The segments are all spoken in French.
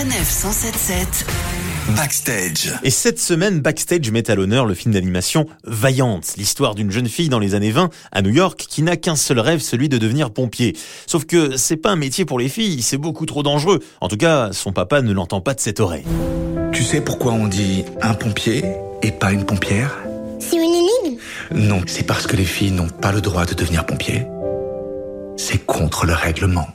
Sanef 177 Backstage. Et cette semaine, Backstage met à l'honneur le film d'animation Vaillante, l'histoire d'une jeune fille dans les années 20 à New York qui n'a qu'un seul rêve, celui de devenir pompier. Sauf que c'est pas un métier pour les filles, c'est beaucoup trop dangereux. En tout cas, son papa ne l'entend pas de cette oreille. Tu sais pourquoi on dit un pompier et pas une pompière? C'est une énigme Non, c'est parce que les filles n'ont pas le droit de devenir pompiers. C'est contre le règlement.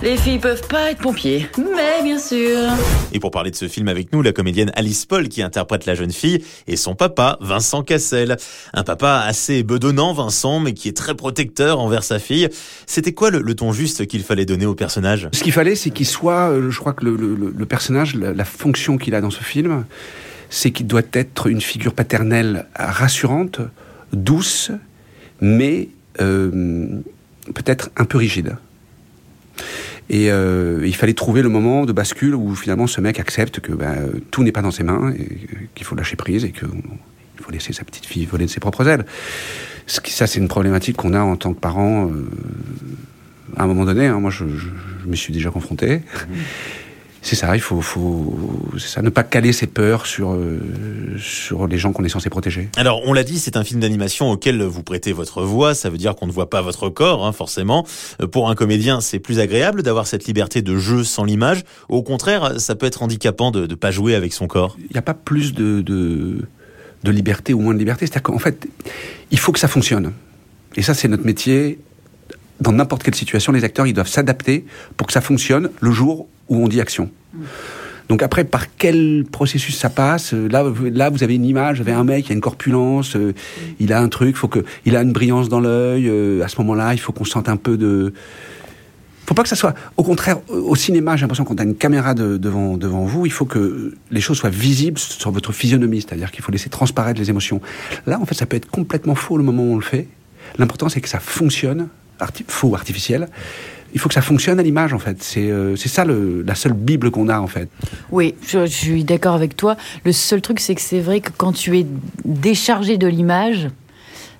Les filles peuvent pas être pompiers, mais bien sûr. Et pour parler de ce film avec nous, la comédienne Alice Paul qui interprète la jeune fille et son papa, Vincent Cassel. Un papa assez bedonnant, Vincent, mais qui est très protecteur envers sa fille. C'était quoi le, le ton juste qu'il fallait donner au personnage? Ce qu'il fallait, c'est qu'il soit, euh, je crois que le, le- le personnage, la, la fonction qu'il a dans ce film, c'est qu'il doit être une figure paternelle rassurante, douce, mais euh, peut-être un peu rigide. Et euh, il fallait trouver le moment de bascule où finalement ce mec accepte que euh, tout n'est pas dans ses mains, et qu'il faut lâcher prise et qu'il faut laisser sa petite fille voler de ses propres ailes. Ça, c'est une problématique qu'on a en tant que parent euh, à un moment donné. hein. moi, je, je, je me suis déjà confronté. C'est ça, il faut, faut ça, ne pas caler ses peurs sur, euh, sur les gens qu'on est censé protéger. Alors, on l'a dit, c'est un film d'animation auquel vous prêtez votre voix. Ça veut dire qu'on ne voit pas votre corps, hein, forcément. Euh, Pour un comédien, c'est plus agréable d'avoir cette liberté de jeu sans l'image. Au contraire, ça peut être handicapant de ne pas jouer avec son corps. Il n'y a pas plus de, de, de liberté ou moins de liberté. C'est-à-dire qu'en fait, il faut que ça fonctionne. Et ça, c'est notre métier. Dans n'importe quelle situation, les acteurs, ils doivent s'adapter pour que ça fonctionne le jour où on dit action. Donc après, par quel processus ça passe Euh, Là, là, vous avez une image, vous avez un mec, il a une corpulence, euh, il a un truc, faut que, il a une brillance dans l'œil. euh, à ce moment-là, il faut qu'on sente un peu de. Faut pas que ça soit. Au contraire, au cinéma, j'ai l'impression qu'on a une caméra de- devant devant vous. Il faut que les choses soient visibles sur votre physionomie, c'est-à-dire qu'il faut laisser transparaître les émotions. Là, en fait, ça peut être complètement faux le moment où on le fait. L'important, c'est que ça fonctionne, arti- faux, artificiel. Il faut que ça fonctionne à l'image, en fait. C'est euh, c'est ça le, la seule bible qu'on a, en fait. Oui, je, je suis d'accord avec toi. Le seul truc, c'est que c'est vrai que quand tu es déchargé de l'image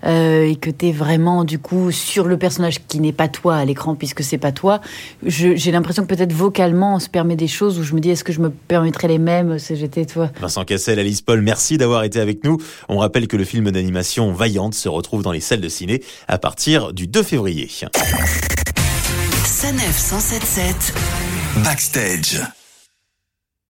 euh, et que tu es vraiment du coup sur le personnage qui n'est pas toi à l'écran puisque c'est pas toi, j'ai l'impression que peut-être vocalement on se permet des choses où je me dis est-ce que je me permettrais les mêmes si j'étais toi? Vincent Cassel, Alice Paul, merci d'avoir été avec nous. On rappelle que le film d'animation Vaillante se retrouve dans les salles de ciné à partir du 2 février. Sanef 177 Backstage.